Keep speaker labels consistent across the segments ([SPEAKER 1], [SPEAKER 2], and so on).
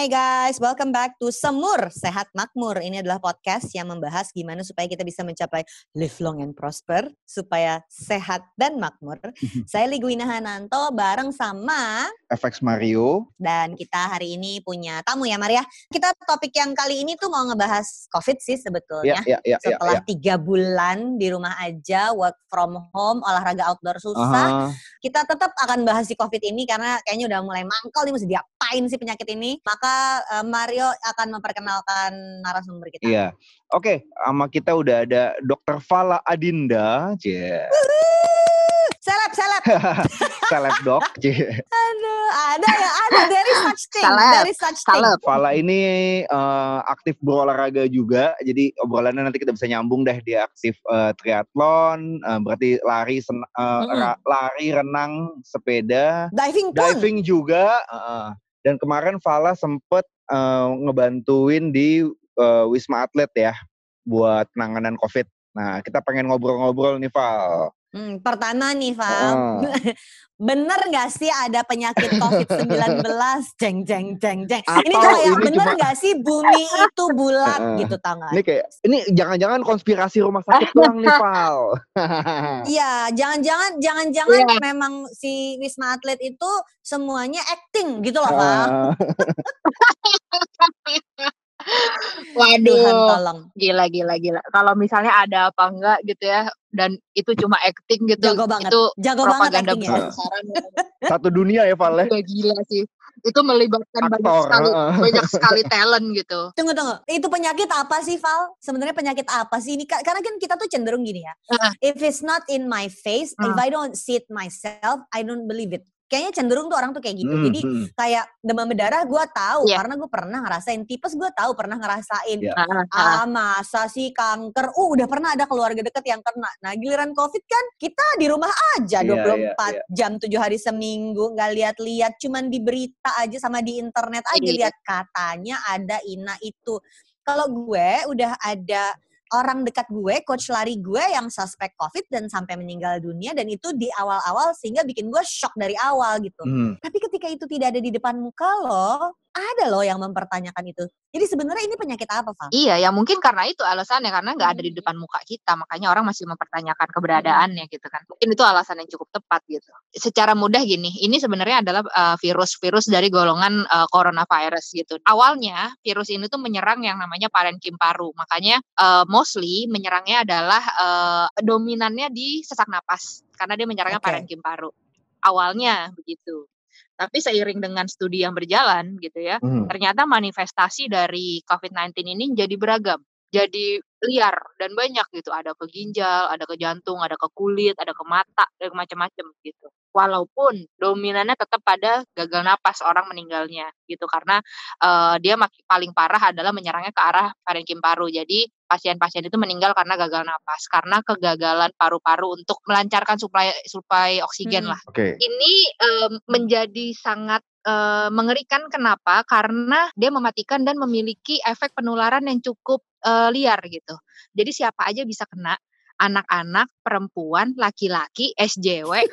[SPEAKER 1] Hai guys, welcome back to Semur Sehat Makmur. Ini adalah podcast yang membahas gimana supaya kita bisa mencapai live long and prosper, supaya sehat dan makmur. Saya Ligwina Hananto bareng sama
[SPEAKER 2] FX Mario.
[SPEAKER 1] dan kita hari ini punya tamu ya Maria. Kita topik yang kali ini tuh mau ngebahas COVID sih sebetulnya.
[SPEAKER 2] Ya, ya, ya, ya,
[SPEAKER 1] Setelah
[SPEAKER 2] ya.
[SPEAKER 1] tiga bulan di rumah aja, work from home, olahraga outdoor susah,
[SPEAKER 2] Aha.
[SPEAKER 1] kita tetap akan bahas si COVID ini karena kayaknya udah mulai mangkal nih mesti diapain sih penyakit ini. Maka eh, Mario akan memperkenalkan narasumber kita.
[SPEAKER 2] Iya. Oke, sama kita udah ada Dr. Fala Adinda, cie.
[SPEAKER 1] Seleb, seleb.
[SPEAKER 2] Seleb dok, cie.
[SPEAKER 1] Aduh, ada ya, ada. There is such thing.
[SPEAKER 3] Seleb,
[SPEAKER 1] There is such thing.
[SPEAKER 3] seleb.
[SPEAKER 2] Fala ini eh, aktif berolahraga juga, jadi obrolannya nanti kita bisa nyambung deh. Dia aktif eh, triathlon, eh, berarti lari, sen- eh,
[SPEAKER 1] Mm-mm.
[SPEAKER 2] ra- lari, renang, sepeda,
[SPEAKER 1] Diving pun.
[SPEAKER 2] diving juga. eh, dan kemarin Fala sempet eh, ngebantuin di eh, Wisma Atlet ya, buat penanganan COVID. Nah, kita pengen ngobrol-ngobrol nih, Val.
[SPEAKER 1] Hmm, pertama nih, Val.
[SPEAKER 2] Heeh.
[SPEAKER 1] Bener gak sih ada penyakit COVID-19? Jeng, jeng, jeng, jeng. Ini tuh
[SPEAKER 2] Atau
[SPEAKER 1] kayak
[SPEAKER 2] ini
[SPEAKER 1] bener
[SPEAKER 2] cuma-
[SPEAKER 1] gak sih bumi itu bulat gitu tau gak?
[SPEAKER 2] Ini kayak ini jangan-jangan konspirasi rumah sakit doang nih, Val.
[SPEAKER 1] Iya, jangan-jangan jangan-jangan
[SPEAKER 3] Iya.
[SPEAKER 1] memang si Wisma Atlet itu semuanya acting gitu loh, Val.
[SPEAKER 2] Eh,
[SPEAKER 1] Tuhan
[SPEAKER 3] Waduh,
[SPEAKER 1] tolong.
[SPEAKER 3] gila gila gila. Kalau misalnya ada apa enggak gitu ya, dan itu cuma acting gitu,
[SPEAKER 1] Jago banget.
[SPEAKER 3] itu
[SPEAKER 1] Jago banget
[SPEAKER 3] propaganda
[SPEAKER 1] actingnya.
[SPEAKER 3] besar-besaran.
[SPEAKER 2] Satu dunia ya, Val ya.
[SPEAKER 3] Gila, gila sih. Itu melibatkan banyak
[SPEAKER 2] Aktor.
[SPEAKER 3] sekali,
[SPEAKER 2] heeh.
[SPEAKER 3] banyak sekali talent gitu.
[SPEAKER 1] Tunggu tunggu. Itu penyakit apa sih, Val? Sebenarnya penyakit apa sih ini? Ka- Karena kan kita tuh cenderung gini ya.
[SPEAKER 3] Heeh.
[SPEAKER 1] If it's not in my face, if
[SPEAKER 3] Hmm.
[SPEAKER 1] I don't see it myself, I don't believe it. Kayaknya cenderung tuh orang tuh kayak gitu.
[SPEAKER 2] Hmm,
[SPEAKER 1] Jadi
[SPEAKER 2] hmm.
[SPEAKER 1] kayak demam berdarah gue tahu
[SPEAKER 3] Iya.
[SPEAKER 1] karena gue pernah ngerasain tipes gue tahu pernah ngerasain
[SPEAKER 2] Iya.
[SPEAKER 3] Heeh, heeh.
[SPEAKER 1] ah masa sih kanker uh udah pernah ada keluarga deket yang kena nah giliran covid kan kita di rumah aja
[SPEAKER 2] Iya,
[SPEAKER 1] 24
[SPEAKER 2] iya,
[SPEAKER 1] jam 7 hari seminggu nggak lihat-lihat cuman di berita aja sama di internet aja
[SPEAKER 3] Iya.
[SPEAKER 1] lihat katanya ada ina itu kalau gue udah ada orang dekat gue, coach lari gue yang suspek COVID dan sampai meninggal dunia dan itu di awal-awal sehingga bikin gue shock dari awal gitu.
[SPEAKER 2] Hmm.
[SPEAKER 1] Tapi ketika itu tidak ada di depan muka lo, ada loh yang mempertanyakan itu. Jadi sebenarnya ini penyakit apa, Val?
[SPEAKER 3] Iya, ya mungkin karena itu alasannya karena nggak ada di
[SPEAKER 1] Hmm.
[SPEAKER 3] depan muka kita, makanya orang masih mempertanyakan keberadaannya gitu kan. Mungkin itu alasan yang cukup tepat gitu. Secara mudah gini, ini sebenarnya adalah uh, virus-virus dari golongan uh, coronavirus gitu. Awalnya virus ini tuh menyerang yang namanya parenkim paru, makanya uh, mostly menyerangnya adalah uh, dominannya di sesak napas karena dia menyerangnya
[SPEAKER 1] Oke.
[SPEAKER 3] parenkim paru. Awalnya begitu. Tapi seiring dengan studi yang berjalan gitu ya,
[SPEAKER 2] Hmm.
[SPEAKER 3] ternyata manifestasi dari COVID-19 ini jadi beragam, jadi liar dan banyak gitu. Ada ke ginjal, ada ke jantung, ada ke kulit, ada ke mata, ke macam-macam gitu. Walaupun dominannya tetap pada gagal napas orang meninggalnya gitu karena eh, dia paling parah adalah menyerangnya ke arah parenkim paru. Jadi pasien-pasien itu meninggal karena gagal napas, karena kegagalan paru-paru untuk melancarkan suplai suplai oksigen
[SPEAKER 1] Hmm.
[SPEAKER 3] lah
[SPEAKER 2] Oke.
[SPEAKER 3] ini em, menjadi sangat eh, mengerikan kenapa karena dia mematikan dan memiliki efek penularan yang cukup eh, liar gitu jadi siapa aja bisa kena anak-anak perempuan laki-laki SJW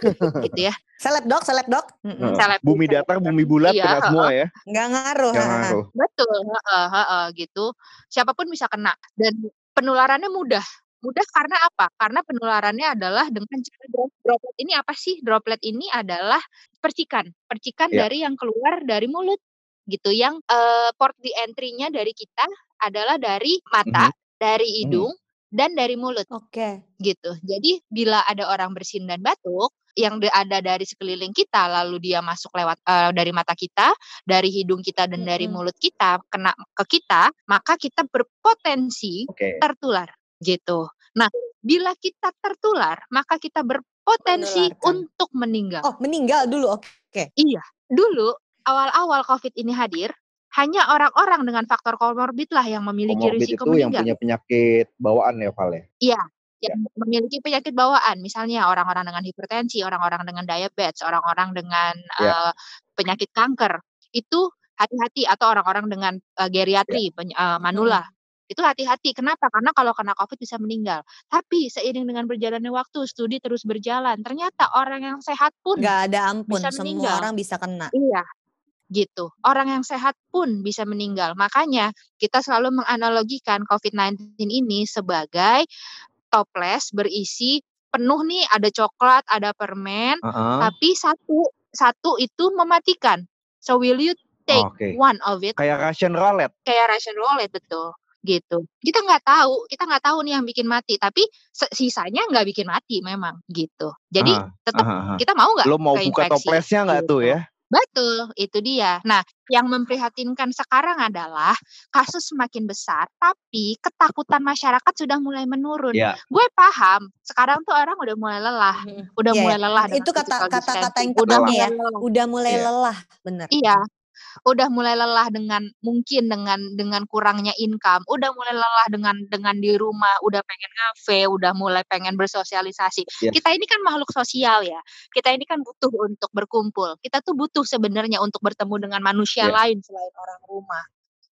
[SPEAKER 3] gitu ya.
[SPEAKER 1] Seleb dok, seleb dok.
[SPEAKER 3] Seleb-
[SPEAKER 2] Bumi datar, bumi bulat,
[SPEAKER 3] Iya,
[SPEAKER 2] kena semua ya.
[SPEAKER 1] Nggak ngaruh. Ha.
[SPEAKER 2] ngaruh.
[SPEAKER 3] betul heeh, heeh, gitu. Siapa pun bisa kena. Dan penularannya mudah. Mudah karena apa? Karena penularannya adalah dengan cara drop- droplet ini apa sih? Droplet ini adalah percikan. Percikan
[SPEAKER 2] Ya.
[SPEAKER 3] dari yang keluar dari mulut gitu. Yang eh, port di entry-nya dari kita adalah dari mata dari hidung dan dari mulut
[SPEAKER 1] Oke.
[SPEAKER 3] gitu. Jadi bila ada orang bersin dan batuk yang ada dari sekeliling kita lalu dia masuk lewat eh, dari mata kita, dari hidung kita dan dari
[SPEAKER 1] Mm-mm.
[SPEAKER 3] mulut kita kena ke kita, maka kita berpotensi
[SPEAKER 2] Oke.
[SPEAKER 3] tertular gitu. Nah, bila kita tertular, maka kita berpotensi
[SPEAKER 1] Menularkan.
[SPEAKER 3] untuk meninggal.
[SPEAKER 1] Oh meninggal dulu. Oke.
[SPEAKER 3] Iya, dulu awal-awal COVID ini hadir, hanya orang-orang dengan faktor komorbid lah yang memiliki
[SPEAKER 2] Comorbid
[SPEAKER 3] risiko
[SPEAKER 2] itu yang punya penyakit bawaan ya, Val ya.
[SPEAKER 3] Iya, yang memiliki penyakit bawaan, misalnya orang-orang dengan hipertensi, orang-orang dengan diabetes, orang-orang dengan
[SPEAKER 2] Ya.
[SPEAKER 3] uh, penyakit kanker, itu hati-hati atau orang-orang dengan uh, geriatri, peny- uh, manula. Itu hati-hati. Kenapa? Karena kalau kena COVID bisa meninggal. Tapi seiring dengan berjalannya waktu, studi terus berjalan. Ternyata orang yang sehat pun
[SPEAKER 1] Nggak ada ampun,
[SPEAKER 3] bisa
[SPEAKER 1] semua
[SPEAKER 3] meninggal.
[SPEAKER 1] orang bisa kena.
[SPEAKER 3] Iya, gitu. Orang yang sehat pun bisa meninggal. Makanya kita selalu menganalogikan COVID-19 ini sebagai toples berisi penuh nih ada coklat, ada permen,
[SPEAKER 2] Heeh.
[SPEAKER 3] tapi satu satu itu mematikan. So will you take
[SPEAKER 2] Oke.
[SPEAKER 3] one of it
[SPEAKER 2] Kayak Russian roulette.
[SPEAKER 3] kayak Russian roulette betul gitu. Kita nggak tahu, kita nggak tahu nih yang bikin mati, tapi sisanya nggak bikin mati memang gitu. Jadi
[SPEAKER 2] Ah,
[SPEAKER 3] tetap
[SPEAKER 2] ah, ah.
[SPEAKER 3] kita mau nggak
[SPEAKER 2] Lo mau buka toplesnya nggak tuh
[SPEAKER 3] gitu.
[SPEAKER 2] ya?
[SPEAKER 3] Betul, itu dia. Nah, yang memprihatinkan sekarang adalah kasus semakin besar, tapi ketakutan masyarakat sudah mulai menurun.
[SPEAKER 2] Ya.
[SPEAKER 3] Gue paham, sekarang tuh orang udah mulai lelah, udah
[SPEAKER 1] Iya,
[SPEAKER 3] mulai lelah
[SPEAKER 1] Itu kata kata kata yang
[SPEAKER 3] udah mulai
[SPEAKER 1] ya.
[SPEAKER 3] lelah.
[SPEAKER 1] Udah mulai
[SPEAKER 2] Iya.
[SPEAKER 1] lelah, bener.
[SPEAKER 3] Iya, udah mulai lelah dengan mungkin dengan dengan kurangnya income, udah mulai lelah dengan dengan di rumah, udah pengen ngafe, udah mulai pengen bersosialisasi.
[SPEAKER 2] Yes.
[SPEAKER 3] Kita ini kan makhluk sosial ya. Kita ini kan butuh untuk berkumpul. Kita tuh butuh sebenarnya untuk bertemu dengan manusia
[SPEAKER 2] Iya.
[SPEAKER 3] lain selain orang rumah.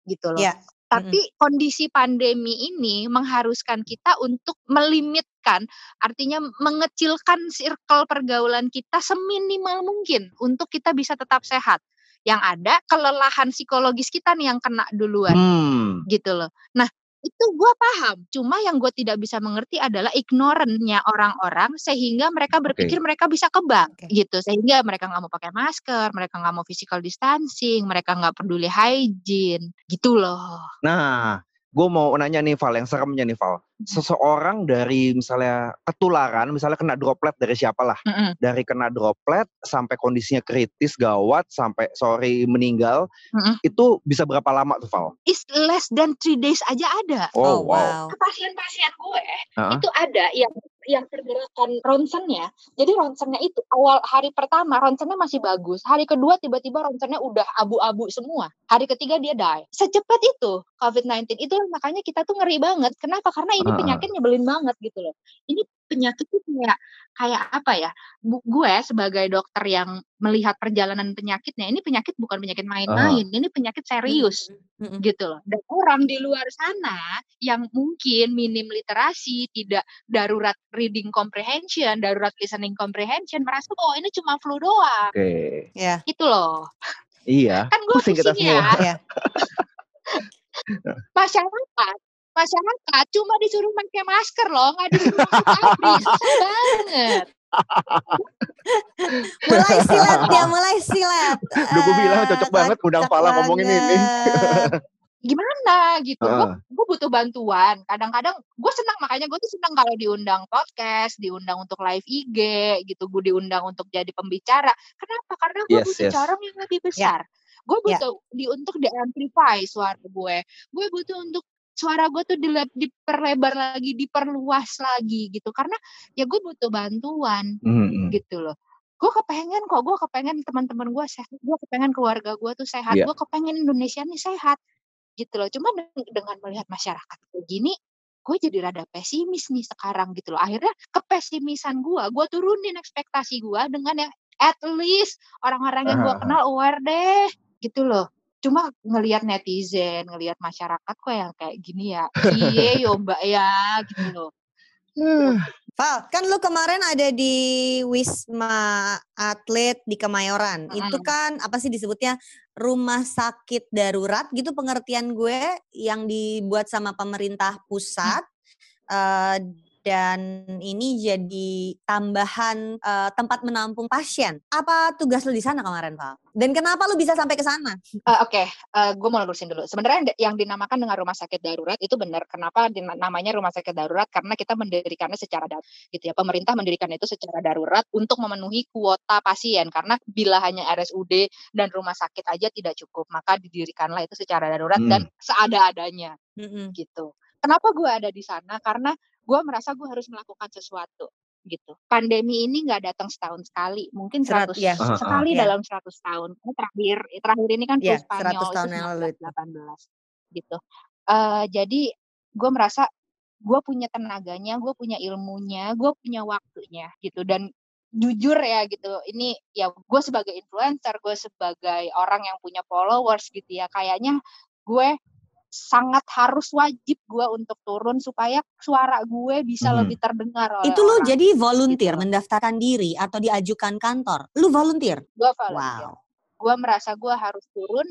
[SPEAKER 3] Gitu loh.
[SPEAKER 1] Iya.
[SPEAKER 3] Tapi kondisi pandemi ini mengharuskan kita untuk melimitkan, artinya mengecilkan circle pergaulan kita seminimal mungkin untuk kita bisa tetap sehat. Yang ada kelelahan psikologis kita nih yang kena duluan
[SPEAKER 2] Hmm.
[SPEAKER 3] gitu loh. Nah, itu gua paham. Cuma yang gue tidak bisa mengerti adalah ignorantnya orang-orang sehingga mereka berpikir mereka bisa kebak
[SPEAKER 1] Oke.
[SPEAKER 3] gitu. Sehingga mereka nggak mau pakai masker, mereka nggak mau physical distancing, mereka nggak peduli hygiene, gitu loh.
[SPEAKER 2] Nah, gue mau nanya nih Val, yang seremnya nih Val. Seseorang dari misalnya ketularan, misalnya kena droplet dari siapa lah.
[SPEAKER 3] Mm-mm,
[SPEAKER 2] Dari kena droplet sampai kondisinya kritis, gawat, sampai sorry meninggal.
[SPEAKER 3] mm-mm.
[SPEAKER 2] Itu bisa berapa lama tuh Val?
[SPEAKER 3] Is less than three days aja ada.
[SPEAKER 1] Oh,
[SPEAKER 2] Oh, wow.
[SPEAKER 1] wow.
[SPEAKER 3] Pasien-pasien gue
[SPEAKER 2] Heeh.
[SPEAKER 3] itu ada yang yang pergerakan ronsennya. Jadi ronsennya itu awal hari pertama ronsennya masih bagus. Hari kedua tiba-tiba ronsennya udah abu-abu semua. Hari ketiga dia die. Secepat itu COVID-19. Itu makanya kita tuh ngeri banget. Kenapa? Karena ini
[SPEAKER 2] Heeh.
[SPEAKER 3] penyakit nyebelin banget gitu loh. Ini penyakit tuh kayak kayak apa ya? Bu- gue sebagai dokter yang melihat perjalanan penyakitnya, ini penyakit bukan penyakit main-main. Ini penyakit serius
[SPEAKER 1] Mm-mm.
[SPEAKER 3] gitu loh. Dan orang di luar sana yang mungkin minim literasi, tidak darurat reading comprehension, darurat listening comprehension, merasa bahwa ini cuma flu doang.
[SPEAKER 2] Oke.
[SPEAKER 1] Ya.
[SPEAKER 3] Gitu loh.
[SPEAKER 2] Iya.
[SPEAKER 3] Kan gue
[SPEAKER 2] Pusing kita
[SPEAKER 3] pusing ya.
[SPEAKER 2] semua.
[SPEAKER 1] Ya.
[SPEAKER 3] Masyarakat, masyarakat cuma disuruh pakai masker loh, nggak disuruh. Susah banget.
[SPEAKER 1] Mulai silat ya, mulai silat.
[SPEAKER 2] Udah gue bilang
[SPEAKER 1] Ah,
[SPEAKER 2] cocok banget undang
[SPEAKER 1] kocak
[SPEAKER 2] Fala ngomongin ini.
[SPEAKER 3] Gimana gitu. Gue
[SPEAKER 2] Heeh.
[SPEAKER 3] gue butuh bantuan. Kadang-kadang gue senang makanya gue tuh senang kalau diundang podcast, diundang untuk live IG gitu, gue diundang untuk jadi pembicara. Kenapa? Karena gue
[SPEAKER 2] Yes,
[SPEAKER 3] butuh
[SPEAKER 2] yes.
[SPEAKER 3] corong yang lebih besar. Gue
[SPEAKER 1] Ya.
[SPEAKER 3] butuh di untuk di-amplify suara gue. Gue butuh untuk suara gue tuh diperlebar lagi, diperluas lagi gitu. Karena ya gue butuh bantuan
[SPEAKER 2] Hmm.
[SPEAKER 3] gitu loh. Gue kepengen kok, gue kepengen teman-teman gue sehat, gue kepengen keluarga gue tuh sehat,
[SPEAKER 2] Iya.
[SPEAKER 3] gue kepengen Indonesia nih sehat gitu loh. Cuma de- dengan melihat masyarakat kayak gini, gue jadi rada pesimis nih sekarang gitu loh. Akhirnya kepesimisan gue, gue turunin ekspektasi gue dengan yang at least orang-orang yang gue kenal aware deh gitu loh. Cuma ngelihat netizen, ngelihat masyarakat kok yang kayak gini ya, iya yo mbak ya gitu loh.
[SPEAKER 1] Val, kan lu kemarin ada di Wisma Atlet di Kemayoran. Itu
[SPEAKER 3] Mm-mm.
[SPEAKER 1] kan apa sih disebutnya rumah sakit darurat gitu pengertian gue yang dibuat sama pemerintah pusat. Eh, dan ini jadi tambahan eh, tempat menampung pasien. Apa tugas lu di sana kemarin, Val? Dan kenapa lu bisa sampai ke sana?
[SPEAKER 3] Eh, Oke, gue mau lurusin dulu. Sebenarnya yang- dinamakan dengan rumah sakit darurat itu benar. Kenapa namanya rumah sakit darurat? Karena kita mendirikannya secara darurat, gitu ya. Pemerintah mendirikan itu secara darurat untuk memenuhi kuota pasien. Karena bila hanya RSUD dan rumah sakit aja tidak cukup, maka didirikanlah itu secara darurat dan seada-adanya,
[SPEAKER 1] Mm-mm.
[SPEAKER 3] gitu. Kenapa gue ada di sana? Karena gue merasa gue harus melakukan sesuatu, gitu. Pandemi ini nggak datang setahun sekali, mungkin
[SPEAKER 1] Serat-
[SPEAKER 3] 100
[SPEAKER 1] ya.
[SPEAKER 3] Sekali
[SPEAKER 1] Ya.
[SPEAKER 3] dalam 100 tahun. Ini terakhir terakhir ini kan
[SPEAKER 1] 100
[SPEAKER 3] Spanyol
[SPEAKER 1] tahun
[SPEAKER 3] itu
[SPEAKER 1] yang lalu itu.
[SPEAKER 3] 1918 gitu. Eh jadi gue merasa gue punya tenaganya, gue punya ilmunya, gue punya waktunya gitu dan jujur ya gitu ini ya gue sebagai influencer gue sebagai orang yang punya followers gitu ya kayaknya gue sangat harus wajib gue untuk turun supaya suara gue bisa
[SPEAKER 2] Mhm.
[SPEAKER 3] lebih terdengar oleh
[SPEAKER 1] Itu lu
[SPEAKER 3] orang.
[SPEAKER 1] jadi volunteer
[SPEAKER 3] gitu.
[SPEAKER 1] mendaftarkan diri atau diajukan kantor. Lu volunteer.
[SPEAKER 3] gue volunteer
[SPEAKER 1] Wow.
[SPEAKER 3] gue merasa gue harus turun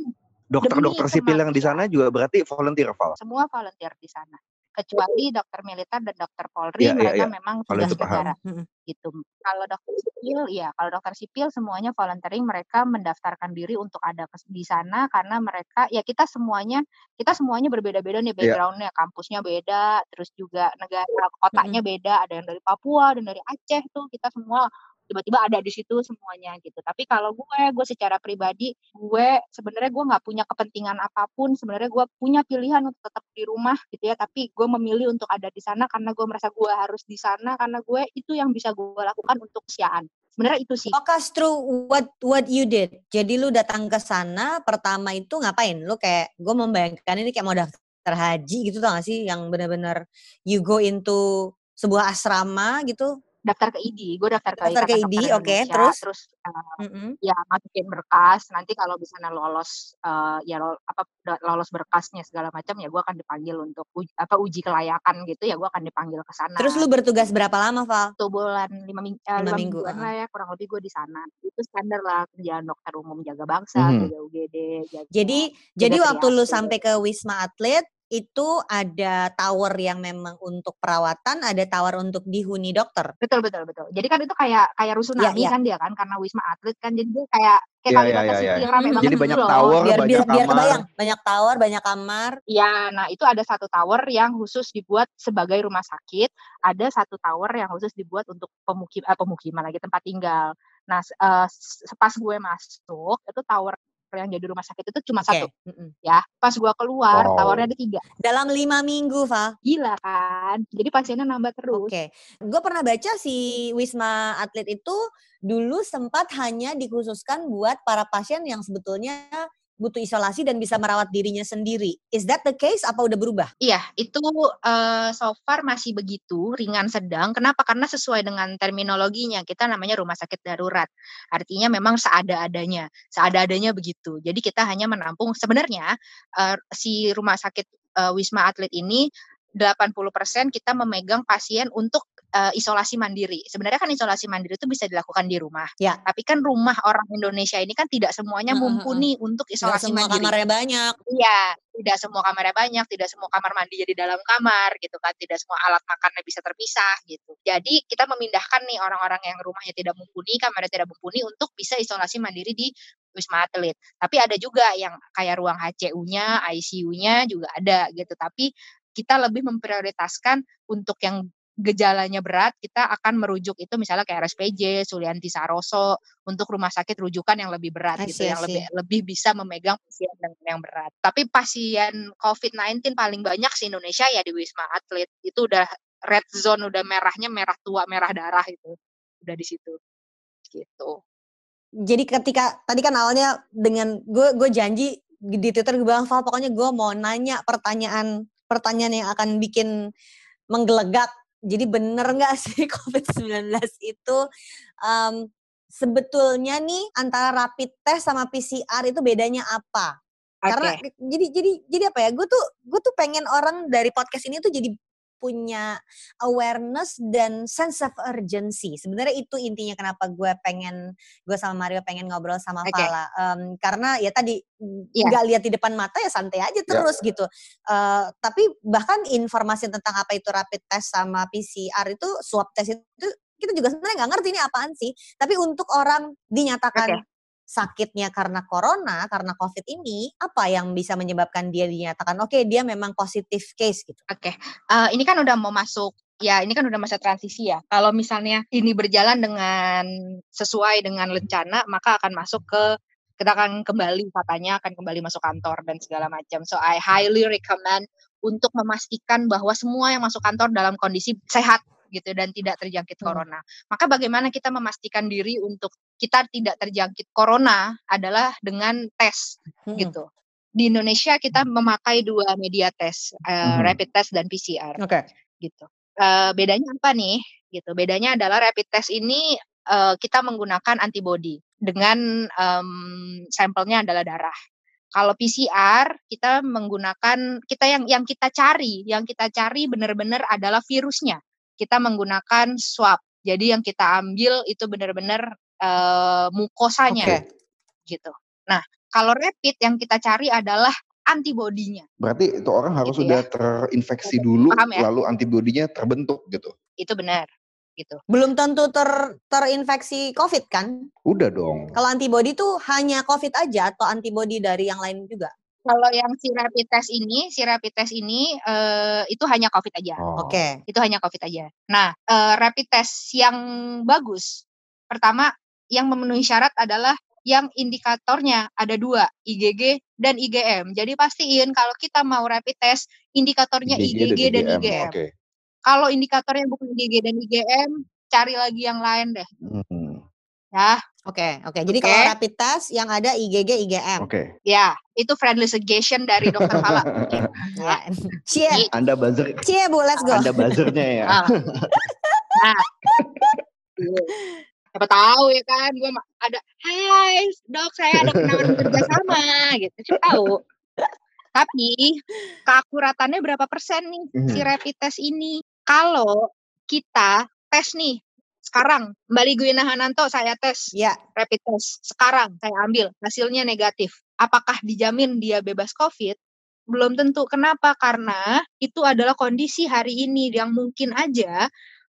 [SPEAKER 2] Dokter-dokter
[SPEAKER 3] Demi
[SPEAKER 2] sipil yang di sana juga berarti volunteer, Val.
[SPEAKER 3] semua volunteer di sana kecuali dokter militer dan dokter Polri
[SPEAKER 2] Iya, iya,
[SPEAKER 3] mereka
[SPEAKER 2] iya.
[SPEAKER 3] memang
[SPEAKER 2] Kalau
[SPEAKER 3] tugas negara
[SPEAKER 1] Mm-mm.
[SPEAKER 3] gitu. Kalau dokter sipil ya, kalau dokter sipil semuanya volunteering mereka mendaftarkan diri untuk ada di sana karena mereka ya kita semuanya kita semuanya berbeda-beda nih
[SPEAKER 2] Iya.
[SPEAKER 3] backgroundnya, kampusnya beda, terus juga negara kotanya beda, ada yang dari Papua, ada yang dari Aceh tuh kita semua tiba-tiba ada di situ semuanya gitu. Tapi kalau gue, gue secara pribadi, gue sebenarnya gue nggak punya kepentingan apa pun. Sebenarnya gue punya pilihan untuk tetap di rumah gitu ya. Tapi gue memilih untuk ada di sana karena gue merasa gue harus di sana karena gue itu yang bisa gue lakukan untuk kesiaan. Sebenarnya itu sih.
[SPEAKER 1] Walk us through what what you did. Jadi lu datang ke sana pertama itu ngapain? Lu kayak gue membayangkan ini kayak mau daftar haji gitu tau gak sih yang benar-benar you go into sebuah asrama gitu.
[SPEAKER 3] Daftar ke ID, gue daftar ke
[SPEAKER 1] Daftar ke ID, oke,
[SPEAKER 3] Indonesia,
[SPEAKER 1] terus?
[SPEAKER 3] terus eh,
[SPEAKER 1] Mm-mm.
[SPEAKER 3] ya masukin berkas. Nanti kalau misalnya lolos eh, ya lo- apa lolos berkasnya segala macam ya gue akan dipanggil untuk uji, apa uji kelayakan gitu ya gue akan dipanggil ke sana.
[SPEAKER 1] Terus lu bertugas berapa lama, Val?
[SPEAKER 3] satu bulan lima, ming eh,
[SPEAKER 1] Lima
[SPEAKER 3] lima
[SPEAKER 1] minggu, heeh.
[SPEAKER 3] lah ya kurang lebih gue di sana itu standar lah kerjaan dokter umum jaga bangsa
[SPEAKER 2] Mhm.
[SPEAKER 3] jaga UGD jaga
[SPEAKER 1] Jadi
[SPEAKER 3] jaga
[SPEAKER 1] jadi waktu lu sampai ke Wisma Atlet itu ada tower yang memang untuk perawatan, ada tower untuk dihuni dokter.
[SPEAKER 3] betul betul betul jadi kan itu kayak kayak rusunami
[SPEAKER 1] iya.
[SPEAKER 3] kan dia kan karena wisma atlet kan jadi dia kayak kayak Kalibata City
[SPEAKER 2] iya,
[SPEAKER 3] yang
[SPEAKER 1] iya.
[SPEAKER 3] rame
[SPEAKER 1] Mhm.
[SPEAKER 3] banget
[SPEAKER 2] Jadi
[SPEAKER 3] gitu
[SPEAKER 2] banyak
[SPEAKER 3] loh.
[SPEAKER 2] tower,
[SPEAKER 1] Biar
[SPEAKER 2] banyak
[SPEAKER 1] biar, biar
[SPEAKER 2] kamar.
[SPEAKER 1] kebayang, banyak tower, banyak kamar.
[SPEAKER 3] Ya, nah itu ada satu tower yang khusus dibuat sebagai rumah sakit, ada satu tower yang khusus dibuat untuk pemukim, eh, pemukiman lagi tempat tinggal. Nah, eh, s- pas gue masuk itu tower yang jadi rumah sakit itu cuma
[SPEAKER 1] Oke.
[SPEAKER 3] satu,
[SPEAKER 1] mm-mm.
[SPEAKER 3] ya. Pas gue keluar,
[SPEAKER 2] Wow.
[SPEAKER 3] towernya ada tiga.
[SPEAKER 1] Dalam lima minggu, Val.
[SPEAKER 3] Gila kan? Jadi pasiennya nambah terus.
[SPEAKER 1] Oke, gue pernah baca si Wisma Atlet itu dulu sempat hanya dikhususkan buat para pasien yang sebetulnya butuh isolasi dan bisa merawat dirinya sendiri. Is that the case? Apa udah berubah?
[SPEAKER 3] Iya, itu eh, so far masih begitu, ringan sedang. Kenapa? Karena sesuai dengan terminologinya, kita namanya rumah sakit darurat. Artinya memang seada-adanya, seada-adanya begitu. Jadi kita hanya menampung sebenarnya eh, si rumah sakit eh, Wisma Atlet ini 80% kita memegang pasien untuk eh, isolasi mandiri. Sebenarnya kan isolasi mandiri itu bisa dilakukan di rumah.
[SPEAKER 1] Ya.
[SPEAKER 3] Tapi kan rumah orang Indonesia ini kan tidak semuanya mumpuni untuk
[SPEAKER 1] Nggak
[SPEAKER 3] isolasi
[SPEAKER 1] semua
[SPEAKER 3] mandiri.
[SPEAKER 1] kamarnya banyak.
[SPEAKER 3] Iya, tidak semua kamarnya banyak, tidak semua kamar mandi jadi dalam kamar gitu kan, tidak semua alat makannya bisa terpisah gitu. Jadi kita memindahkan nih orang-orang yang rumahnya tidak mumpuni, kamarnya tidak mumpuni untuk bisa isolasi mandiri di Wisma Atlet. Tapi ada juga yang kayak ruang HCU-nya, ICU-nya juga ada gitu. Tapi kita lebih memprioritaskan untuk yang gejalanya berat, kita akan merujuk itu misalnya kayak RSPJ, Sulianti Saroso, untuk rumah sakit rujukan yang lebih berat
[SPEAKER 1] I
[SPEAKER 3] gitu,
[SPEAKER 1] see, I
[SPEAKER 3] yang lebih lebih bisa memegang pasien dengan yang berat. Tapi pasien COVID-19 paling banyak di Indonesia ya di Wisma Atlet. Itu udah red zone, udah merahnya merah tua, merah darah itu. Udah di situ. Gitu.
[SPEAKER 1] Jadi ketika tadi kan awalnya dengan gue gue janji di Twitter gue bilang Val pokoknya gue mau nanya pertanyaan pertanyaan yang akan bikin menggelegak. Jadi bener nggak sih COVID-19 itu em, sebetulnya nih antara rapid test sama PCR itu bedanya apa? Karena jadi jadi jadi apa ya? Gue tuh gue tuh pengen orang dari podcast ini tuh jadi punya awareness dan sense of urgency. Sebenarnya itu intinya kenapa gue pengen gue sama Mario pengen ngobrol sama
[SPEAKER 3] Oke.
[SPEAKER 1] Fala. Em, karena ya tadi
[SPEAKER 3] Iya.
[SPEAKER 1] nggak lihat di depan mata ya santai aja terus gitu. Eh, tapi bahkan informasi tentang apa itu rapid test sama PCR itu swab test itu kita juga sebenarnya nggak ngerti ini apaan sih. Tapi untuk orang dinyatakan
[SPEAKER 3] Oke.
[SPEAKER 1] Sakitnya karena corona, karena COVID ini, apa yang bisa menyebabkan dia dinyatakan oke dia memang positif case gitu.
[SPEAKER 3] Oke, eh, ini kan udah mau masuk ya ini kan udah masa transisi ya. Kalau misalnya ini berjalan dengan sesuai dengan rencana, maka akan masuk ke kita akan kembali katanya akan kembali masuk kantor dan segala macam. So I highly recommend untuk memastikan bahwa semua yang masuk kantor dalam kondisi sehat gitu dan tidak terjangkit
[SPEAKER 1] Hmm.
[SPEAKER 3] corona. Maka bagaimana kita memastikan diri untuk kita tidak terjangkit corona adalah dengan tes
[SPEAKER 1] Mm-mm.
[SPEAKER 3] gitu. Di Indonesia kita memakai dua media tes, eh,
[SPEAKER 2] Mhm.
[SPEAKER 3] rapid test dan PCR.
[SPEAKER 1] Oke.
[SPEAKER 3] gitu. Uh, bedanya apa nih? Gitu. Bedanya adalah rapid test ini uh, kita menggunakan antibody dengan um, sampelnya adalah darah. Kalau PCR kita menggunakan kita yang yang kita cari, yang kita cari benar-benar adalah virusnya. Kita menggunakan swab. Jadi yang kita ambil itu benar-benar uh, mukosanya. Okay. Gitu. Nah, kalau rapid yang kita cari adalah antibodinya.
[SPEAKER 2] Berarti itu orang harus gitu sudah ya. terinfeksi dulu Paham ya? lalu antibodinya terbentuk gitu.
[SPEAKER 3] Itu benar gitu.
[SPEAKER 1] Belum tentu ter terinfeksi COVID kan?
[SPEAKER 2] Udah dong.
[SPEAKER 1] Kalau antibodi itu hanya COVID aja atau antibodi dari yang lain juga?
[SPEAKER 3] Kalau yang si rapid test ini, si rapid test ini uh, itu hanya COVID aja.
[SPEAKER 1] Oh. Oke. Okay.
[SPEAKER 3] Itu hanya COVID aja. Nah, uh, rapid test yang bagus, pertama yang memenuhi syarat adalah yang indikatornya ada dua, IgG dan IgM. Jadi pastiin kalau kita mau rapid test, indikatornya IgG, IgG dan, IgM. Dan IgM. Okay. Kalau indikatornya bukan IgG dan IgM, cari lagi yang lain deh. Hmm.
[SPEAKER 1] Ya. Oke, okay, oke. Okay. Jadi okay. kalau rapid test yang ada IgG, IgM.
[SPEAKER 2] Oke. Okay.
[SPEAKER 3] Ya, itu friendly suggestion dari dokter Fala.
[SPEAKER 1] ya. Cie.
[SPEAKER 2] Anda buzzer.
[SPEAKER 1] Cie, Bu, let's go.
[SPEAKER 2] Anda buzzernya ya.
[SPEAKER 3] Ah. nah. Siapa tahu ya kan, gue ada, hai dok saya ada kenalan kerja sama gitu, siapa tahu. Tapi keakuratannya berapa persen nih mm. si rapid test ini? Kalau kita tes nih sekarang. Mbak Gwina Hananto saya tes.
[SPEAKER 1] Ya.
[SPEAKER 3] rapid test. Sekarang saya ambil. Hasilnya negatif. Apakah dijamin dia bebas COVID? Belum tentu. Kenapa? Karena itu adalah kondisi hari ini. Yang mungkin aja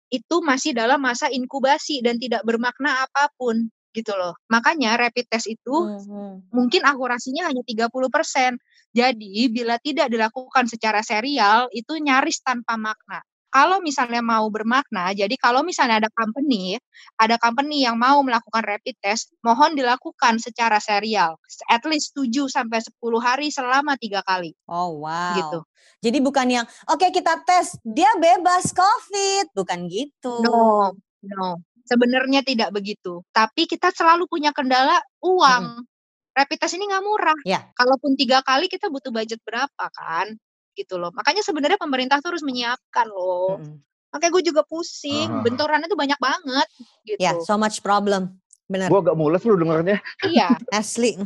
[SPEAKER 3] itu masih dalam masa inkubasi dan tidak bermakna apa pun gitu loh. Makanya rapid test itu hmm. mungkin akurasinya hanya 30%. Jadi bila tidak dilakukan secara serial itu nyaris tanpa makna kalau misalnya mau bermakna, jadi kalau misalnya ada company, ada company yang mau melakukan rapid test, mohon dilakukan secara serial, at least 7 sampai 10 hari selama tiga kali.
[SPEAKER 1] Oh wow.
[SPEAKER 3] Gitu.
[SPEAKER 1] Jadi bukan yang oke okay, kita tes dia bebas COVID, bukan gitu.
[SPEAKER 3] No, no. Sebenarnya tidak begitu. Tapi kita selalu punya kendala uang. Hmm. Rapid test ini nggak murah.
[SPEAKER 1] Ya.
[SPEAKER 3] Kalaupun tiga kali kita butuh budget berapa kan? Gitu loh. Makanya sebenarnya pemerintah tuh harus menyiapkan loh. Hmm. Makanya gue juga pusing, uh. benturannya tuh banyak banget gitu.
[SPEAKER 1] Ya, yeah, so much problem. Benar.
[SPEAKER 2] Gue agak mules lu dengarnya.
[SPEAKER 3] Iya.
[SPEAKER 1] Asli.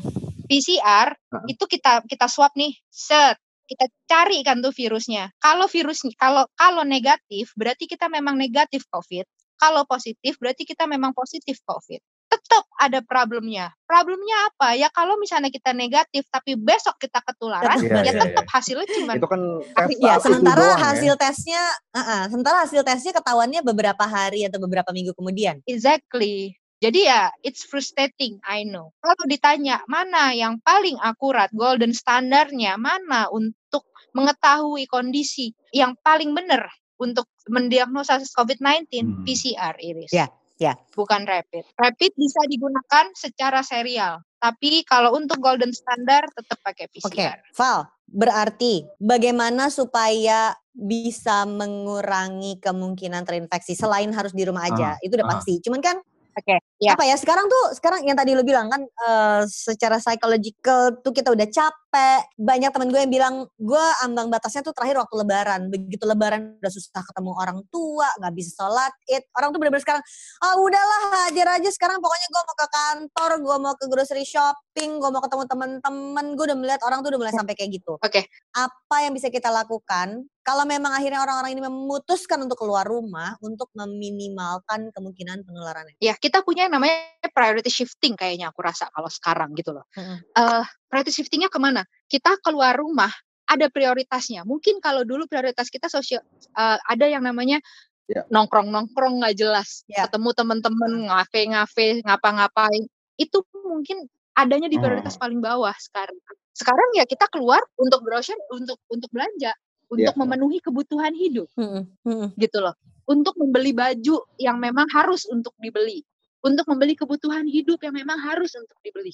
[SPEAKER 3] PCR uh. itu kita kita swab nih, set kita cari kan tuh virusnya. Kalau virusnya kalau kalau negatif berarti kita memang negatif COVID. Kalau positif berarti kita memang positif COVID tetap ada problemnya. Problemnya apa? Ya kalau misalnya kita negatif tapi besok kita ketularan, ya, ya, ya tetap ya. hasilnya cuma
[SPEAKER 2] itu kan
[SPEAKER 1] tes ya, sementara doang, ya. hasil ya? tesnya, uh -uh, sementara hasil tesnya ketahuannya beberapa hari atau beberapa minggu kemudian.
[SPEAKER 3] Exactly. Jadi ya it's frustrating, I know. Kalau ditanya mana yang paling akurat, golden standarnya mana untuk mengetahui kondisi yang paling benar untuk mendiagnosa COVID-19, hmm. PCR iris.
[SPEAKER 1] Ya, Ya.
[SPEAKER 3] Bukan rapid. Rapid bisa digunakan secara serial. Tapi kalau untuk golden standard tetap pakai PCR. Oke, okay.
[SPEAKER 1] Val, berarti bagaimana supaya bisa mengurangi kemungkinan terinfeksi selain harus di rumah aja? Uh, itu udah uh. pasti. Cuman kan
[SPEAKER 3] Oke. Okay, ya.
[SPEAKER 1] Apa ya sekarang tuh sekarang yang tadi lo bilang kan uh, secara psychological tuh kita udah capek. Banyak temen gue yang bilang gue ambang batasnya tuh terakhir waktu lebaran. Begitu lebaran udah susah ketemu orang tua, nggak bisa sholat id. Orang tuh bener-bener sekarang, ah oh, udahlah hajar aja sekarang pokoknya gue mau ke kantor, gue mau ke grocery shopping, gue mau ketemu temen-temen. Gue udah melihat orang tuh udah mulai sampai kayak gitu.
[SPEAKER 3] Oke. Okay.
[SPEAKER 1] Apa yang bisa kita lakukan kalau memang akhirnya orang-orang ini memutuskan untuk keluar rumah untuk meminimalkan kemungkinan penularannya.
[SPEAKER 3] Ya, kita punya yang namanya priority shifting kayaknya aku rasa kalau sekarang gitu loh. Hmm. Uh, priority shiftingnya ke mana? Kita keluar rumah ada prioritasnya. Mungkin kalau dulu prioritas kita sosial uh, ada yang namanya ya. nongkrong-nongkrong nggak jelas, ya. ketemu teman-teman ngafe-ngafe, ngapa-ngapain. Itu mungkin adanya di prioritas hmm. paling bawah sekarang. Sekarang ya kita keluar untuk browser, untuk untuk belanja untuk yeah. memenuhi kebutuhan hidup, hmm, hmm. gitu loh. Untuk membeli baju yang memang harus untuk dibeli, untuk membeli kebutuhan hidup yang memang harus untuk dibeli,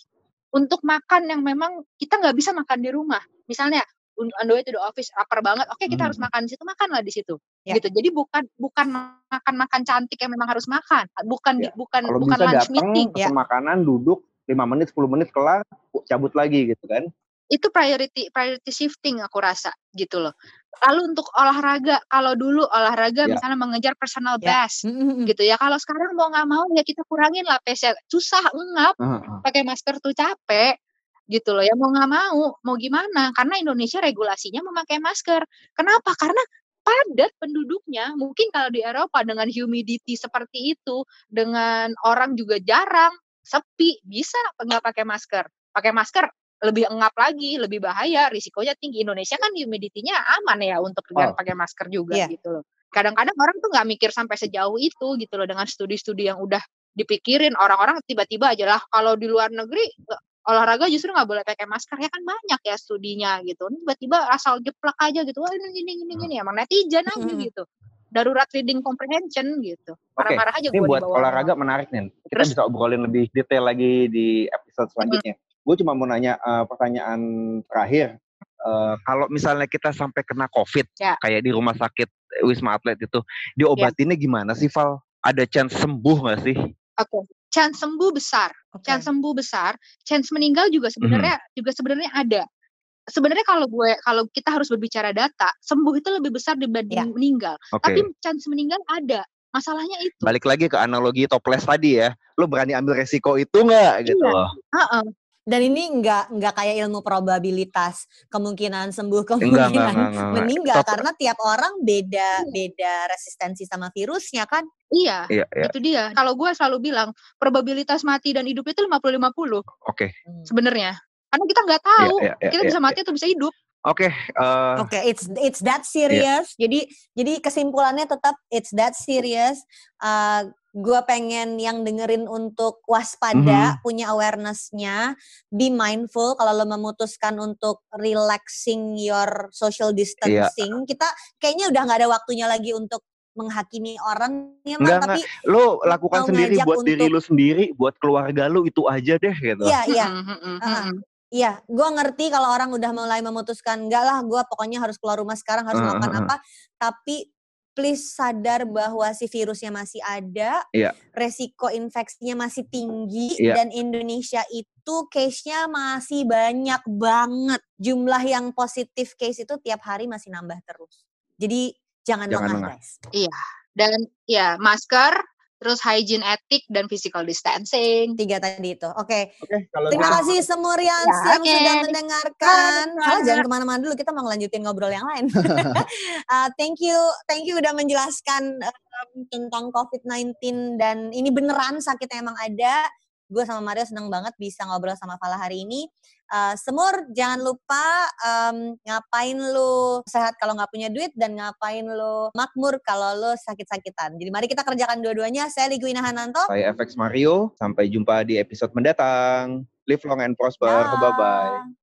[SPEAKER 3] untuk makan yang memang kita nggak bisa makan di rumah. Misalnya on the way to the office lapar banget, oke okay, kita hmm. harus makan di situ, makanlah di situ, yeah. gitu. Jadi bukan bukan makan makan cantik yang memang harus makan, bukan yeah. bukan
[SPEAKER 2] Kalau
[SPEAKER 3] bukan
[SPEAKER 2] bisa lunch datang, meeting. Ya. makanan, duduk 5 menit, 10 menit kelar, cabut lagi gitu kan
[SPEAKER 3] itu priority priority shifting aku rasa gitu loh. Lalu untuk olahraga, kalau dulu olahraga
[SPEAKER 2] Ya.
[SPEAKER 3] misalnya mengejar personal
[SPEAKER 1] Ya.
[SPEAKER 3] best
[SPEAKER 1] Mm-mm.
[SPEAKER 3] gitu ya. Kalau sekarang mau nggak mau ya kita kurangin lah pace Susah, ngap,
[SPEAKER 2] Heeh.
[SPEAKER 3] pakai masker tuh capek gitu loh ya mau nggak mau mau gimana karena Indonesia regulasinya memakai masker kenapa karena padat penduduknya mungkin kalau di Eropa dengan humidity seperti itu dengan orang juga jarang sepi bisa nggak pakai masker pakai masker lebih engap lagi lebih bahaya risikonya tinggi Indonesia kan humidity-nya aman ya untuk dengan
[SPEAKER 2] Oh.
[SPEAKER 3] pakai masker juga
[SPEAKER 1] Iya.
[SPEAKER 3] gitu loh kadang-kadang orang tuh nggak mikir sampai sejauh itu gitu loh dengan studi-studi yang udah dipikirin orang-orang tiba-tiba aja lah kalau di luar negeri nggak- olahraga justru nggak boleh pakai masker ya kan banyak ya studinya gitu Ini tiba-tiba asal jeplak aja gitu wah ini gini gini gini emang netizen aja
[SPEAKER 1] Mm-mm.
[SPEAKER 3] gitu darurat reading comprehension gitu
[SPEAKER 2] Oke,
[SPEAKER 3] marah-marah aja
[SPEAKER 2] Ini
[SPEAKER 3] gue
[SPEAKER 2] buat olahraga menarik nih. Kita
[SPEAKER 3] Terus?
[SPEAKER 2] bisa obrolin lebih detail lagi di episode selanjutnya. Gue cuma mau nanya eh, pertanyaan terakhir. Eh, kalau misalnya kita sampai kena COVID,
[SPEAKER 3] Ya.
[SPEAKER 2] kayak di rumah sakit Wisma Atlet itu, diobatinnya gimana sih, Val? Ada chance sembuh nggak sih?
[SPEAKER 3] oke chance sembuh besar
[SPEAKER 1] Oke.
[SPEAKER 3] chance sembuh besar chance meninggal juga sebenarnya juga sebenarnya ada sebenarnya kalau gue kalau kita harus berbicara data sembuh itu lebih besar dibanding
[SPEAKER 1] Ya.
[SPEAKER 3] meninggal
[SPEAKER 2] Oke.
[SPEAKER 3] tapi chance meninggal ada masalahnya itu
[SPEAKER 2] Balik lagi ke analogi toples tadi ya. Lo berani ambil resiko itu nggak gitu
[SPEAKER 3] Iya.
[SPEAKER 2] loh?
[SPEAKER 3] Heeh.
[SPEAKER 1] Dan ini nggak nggak kayak ilmu probabilitas kemungkinan sembuh
[SPEAKER 2] Enggak,
[SPEAKER 1] kemungkinan
[SPEAKER 2] enggak, enggak, enggak.
[SPEAKER 1] meninggal
[SPEAKER 2] Top-
[SPEAKER 1] karena tiap orang beda beda resistensi sama virusnya kan.
[SPEAKER 3] iya
[SPEAKER 2] Iya, iya.
[SPEAKER 3] itu dia kalau gue selalu bilang probabilitas mati dan hidup itu 50-50
[SPEAKER 2] Oke.
[SPEAKER 3] sebenarnya karena kita nggak tahu
[SPEAKER 2] Iya, iya,
[SPEAKER 3] kita
[SPEAKER 2] iya,
[SPEAKER 3] bisa
[SPEAKER 2] iya.
[SPEAKER 3] mati atau bisa hidup
[SPEAKER 2] Oke, eh,
[SPEAKER 1] Oke, it's it's that serious. Jadi jadi kesimpulannya tetap it's that serious. Uh, gue pengen yang dengerin untuk waspada, punya awareness-nya, be mindful kalau lo memutuskan untuk relaxing your social distancing. Kita kayaknya udah nggak ada waktunya lagi untuk menghakimi orang ya, Mak,
[SPEAKER 2] Enggak,
[SPEAKER 1] tapi
[SPEAKER 2] lo lakukan sendiri buat diri
[SPEAKER 1] untuk-
[SPEAKER 2] lo sendiri, buat keluarga lo itu aja deh gitu.
[SPEAKER 1] iya iya.
[SPEAKER 3] Mm, mm, mm,
[SPEAKER 1] Ah,
[SPEAKER 3] mm.
[SPEAKER 1] Iya, gue ngerti kalau orang udah mulai memutuskan enggak lah, gue pokoknya harus keluar rumah sekarang harus
[SPEAKER 2] Heeh,
[SPEAKER 1] melakukan
[SPEAKER 2] heeh.
[SPEAKER 1] apa. Tapi please sadar bahwa si virusnya masih ada,
[SPEAKER 2] Iya.
[SPEAKER 1] resiko infeksinya masih tinggi,
[SPEAKER 2] Iya.
[SPEAKER 1] dan Indonesia itu case-nya masih banyak banget. Jumlah yang positif case itu tiap hari masih nambah terus. Jadi jangan,
[SPEAKER 2] Jangan
[SPEAKER 1] lengah
[SPEAKER 2] lengah.
[SPEAKER 1] guys.
[SPEAKER 3] dan ya masker terus hygiene etik dan physical distancing
[SPEAKER 1] Tiga tadi itu. Oke,
[SPEAKER 2] Oke, kalau
[SPEAKER 1] Terima kasih Semurians
[SPEAKER 3] Ya,
[SPEAKER 1] yang
[SPEAKER 3] oke.
[SPEAKER 1] sudah mendengarkan. Halo, jangan ke mana-mana dulu, kita mau ngelanjutin ngobrol yang lain. Uh, thank you, thank you udah menjelaskan um, tentang COVID-19 dan ini beneran sakitnya emang ada. Gue sama Mario seneng banget bisa ngobrol sama Fala hari ini. Uh, Semur, jangan lupa um, ngapain lu sehat kalau nggak punya duit dan ngapain lu makmur kalau lu sakit-sakitan. Jadi mari kita kerjakan dua-duanya. Saya Liguina Hananto.
[SPEAKER 2] Saya FX Mario, sampai jumpa di episode mendatang. Live long and prosper. Bye-bye.